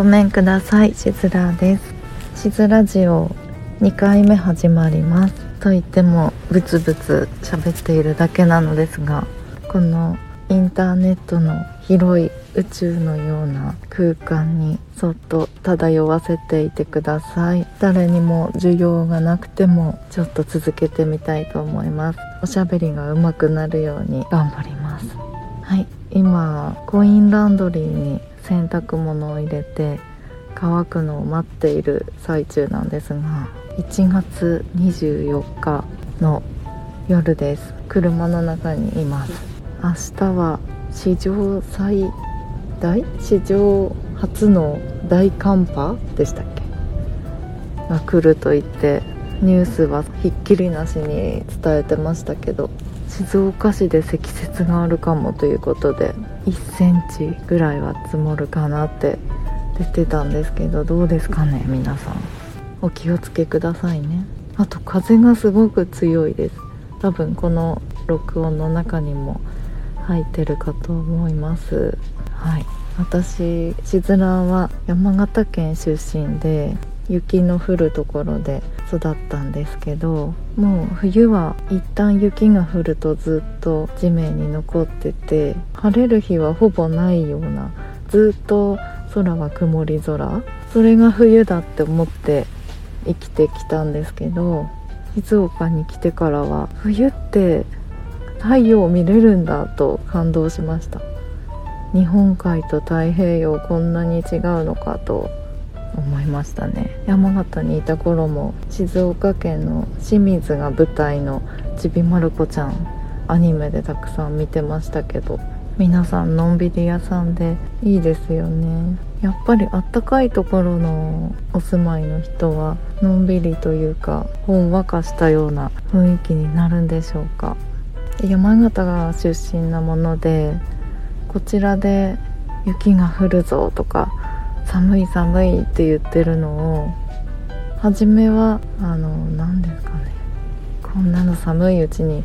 ごめんください。しずらですしずラジオ2回目始まります。と言ってもブツブツ喋っているだけなのですがこのインターネットの広い宇宙のような空間にそっと漂わせていてください。誰にも需要がなくてもちょっと続けてみたいと思いますおしゃべりが上手くなるように頑張ります。はい。今コインランドリーに洗濯物を入れて乾くのを待っている最中なんですが1月24日の夜です。車の中にいます明日は史上最大史上初の大寒波でしたっけ？が来ると言ってニュースはひっきりなしに伝えてましたけど静岡市で積雪があるかもということで1センチぐらいは積もるかなって出てたんですけどどうですかね皆さん。お気をつけくださいね。あと風がすごく強いです。多分この録音の中にも入ってるかと思います。はい。私しずらは山形県出身で雪の降るところで育ったんですけどもう冬は一旦雪が降るとずっと地面に残ってて晴れる日はほぼないようなずっと空は曇り空それが冬だって思って生きてきたんですけど静岡に来てからは冬って太陽を見れるんだと感動しました。日本海と太平洋こんなに違うのかと思いましたね。山形にいた頃も静岡県の清水が舞台の「ちびまる子ちゃん」アニメでたくさん見てましたけど皆さんのんびり屋さんでいいですよね。やっぱりあったかいところのお住まいの人はのんびりというかほんわかしたような雰囲気になるんでしょうか。山形が出身なものでこちらで雪が降るぞとか寒い寒いって言ってるのを初めはあの何ですかね。こんなの寒いうちに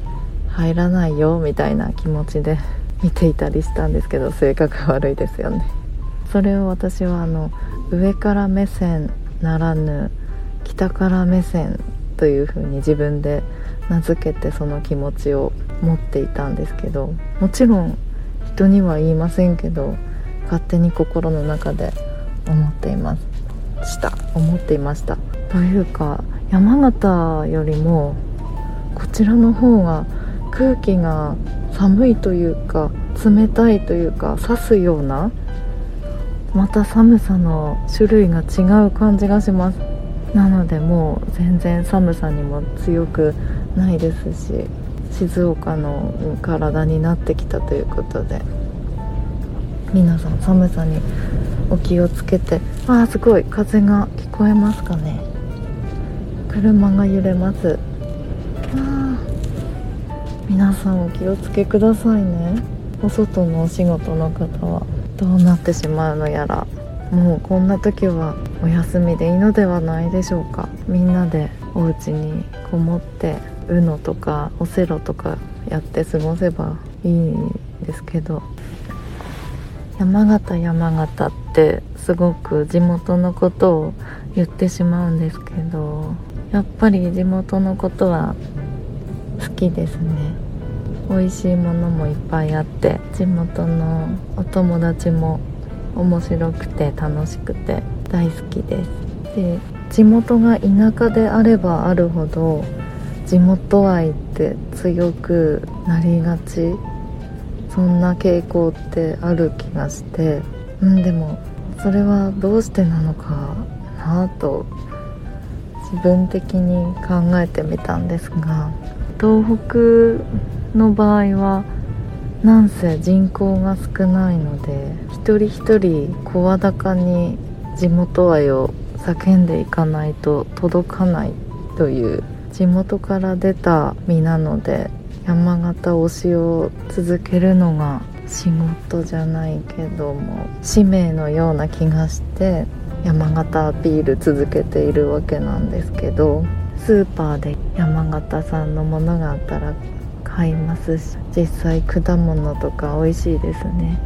入らないよみたいな気持ちで見ていたりしたんですけど性格悪いですよね。それを私はあの上から目線ならぬ北から目線というふうに自分で名付けてその気持ちを持っていたんですけどもちろん人には言いませんけど勝手に心の中で思っていました。思っていました。というか山形よりもこちらの方が空気が寒いというか冷たいというか刺すようなまた寒さの種類が違う感じがします。なのでもう全然寒さにも強くないですし静岡の体になってきたということで皆さん寒さにお気をつけて。ああすごい。風が聞こえますかね。車が揺れます。あ皆さんお気をつけくださいね。お外のお仕事の方は。どうなってしまうのやら。もうこんな時はお休みでいいのではないでしょうか。みんなでお家にこもって UNO とかオセロとかやって過ごせばいいんですけど。山形山形ってすごく地元のことを言ってしまうんですけどやっぱり地元のことは好きですね。美味しいものもいっぱいあって地元のお友達も面白くて楽しくて大好きです。で地元が田舎であればあるほど地元愛って強くなりがちそんな傾向ってある気がして。うんでもそれはどうしてなのかなと自分的に考えてみたんですが。東北の場合はなんせ人口が少ないので一人一人声高に地元愛を叫んでいかないと届かないという地元から出た身なので山形推しを続けるのが仕事じゃないけども使命のような気がして山形アピール続けているわけなんですけどスーパーで山形産のものがあったら買いますし実際果物とか美味しいですね。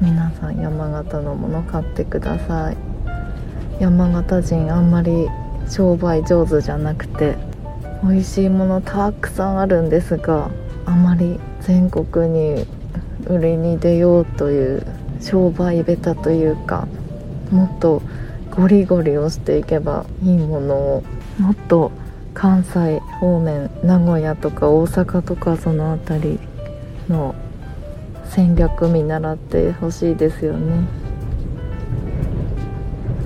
皆さん山形のもの買ってください。山形人あんまり商売上手じゃなくて美味しいものたくさんあるんですがあまり全国に売りに出ようという商売下手というかもっとゴリゴリをしていけばいいもの。をもっと関西方面名古屋とか大阪とかその辺りの戦略見習ってほしいですよね。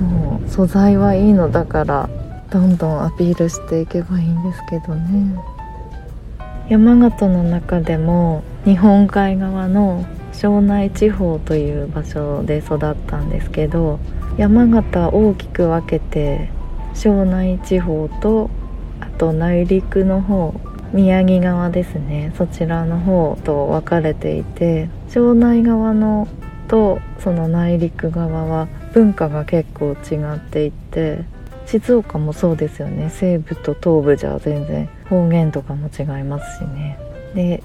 もう素材はいいのだからどんどんアピールしていけばいいんですけどね。山形の中でも日本海側の庄内地方という場所で育ったんですけど山形大きく分けて庄内地方とあと内陸の方宮城側ですね。そちらの方と分かれていて庄内側のとその内陸側は文化が結構違っていて静岡もそうですよね。西部と東部じゃ全然方言とかも違いますしね。で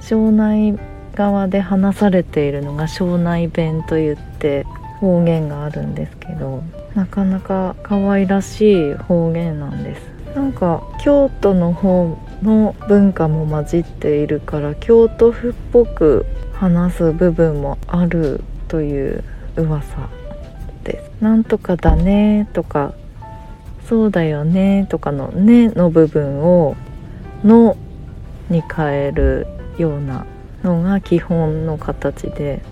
庄内側で話されているのが庄内弁といって方言があるんですけどなかなか可愛らしい方言なんです。なんか京都の方の文化も混じっているから京都府っぽく話す部分もあるという噂です。なんとかだねとかそうだよねとかの「ね」の部分を「の」に変えるようなのが基本の形で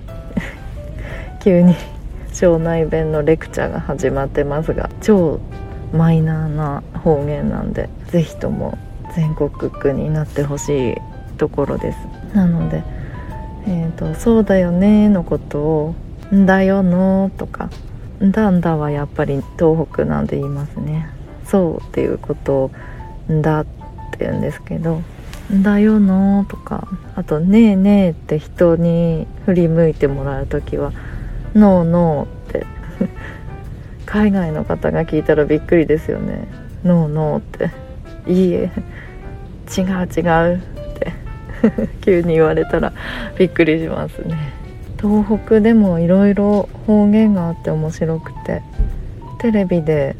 急に庄内弁のレクチャーが始まってますが超マイナーな方言なんで是非とも全国区になってほしいところです。なので「えーと、そうだよね」のことを「んだよの」とかだんだはやっぱり東北なんで言いますね。そうっていうことをだって言うんですけどだよのとかあとねえねえって人に振り向いてもらう時はノーノーって 海外の方が聞いたらびっくりですよね。ノーノーっていいえ違う違うって 急に言われたらびっくりしますね。東北でもいろいろ方言があって面白くてテレビで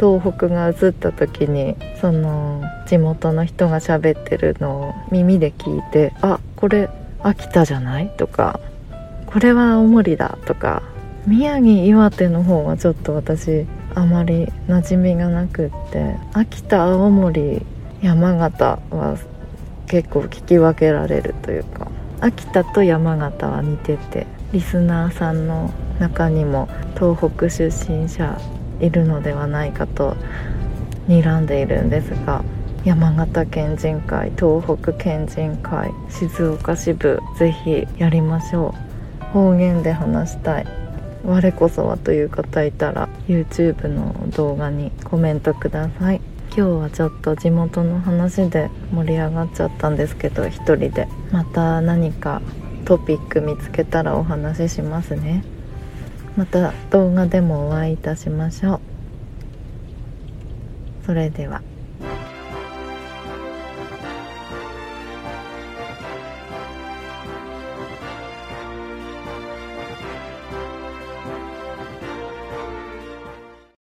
東北が映った時にその地元の人が喋ってるのを耳で聞いて「あこれ秋田じゃない?」とか「これは青森だ」とか宮城岩手の方はちょっと私あまり馴染みがなくって秋田青森山形は結構聞き分けられるというか秋田と山形は似ててリスナーさんの中にも東北出身者いるのではないかと睨んでいるんですが山形県人会東北県人会静岡支部ぜひやりましょう。方言で話したい。我こそはという方いたら YouTube の動画にコメントください。今日はちょっと地元の話で盛り上がっちゃったんですけど一人でまた何かトピック見つけたらお話ししますね。また動画でもお会いいたしましょう。それでは。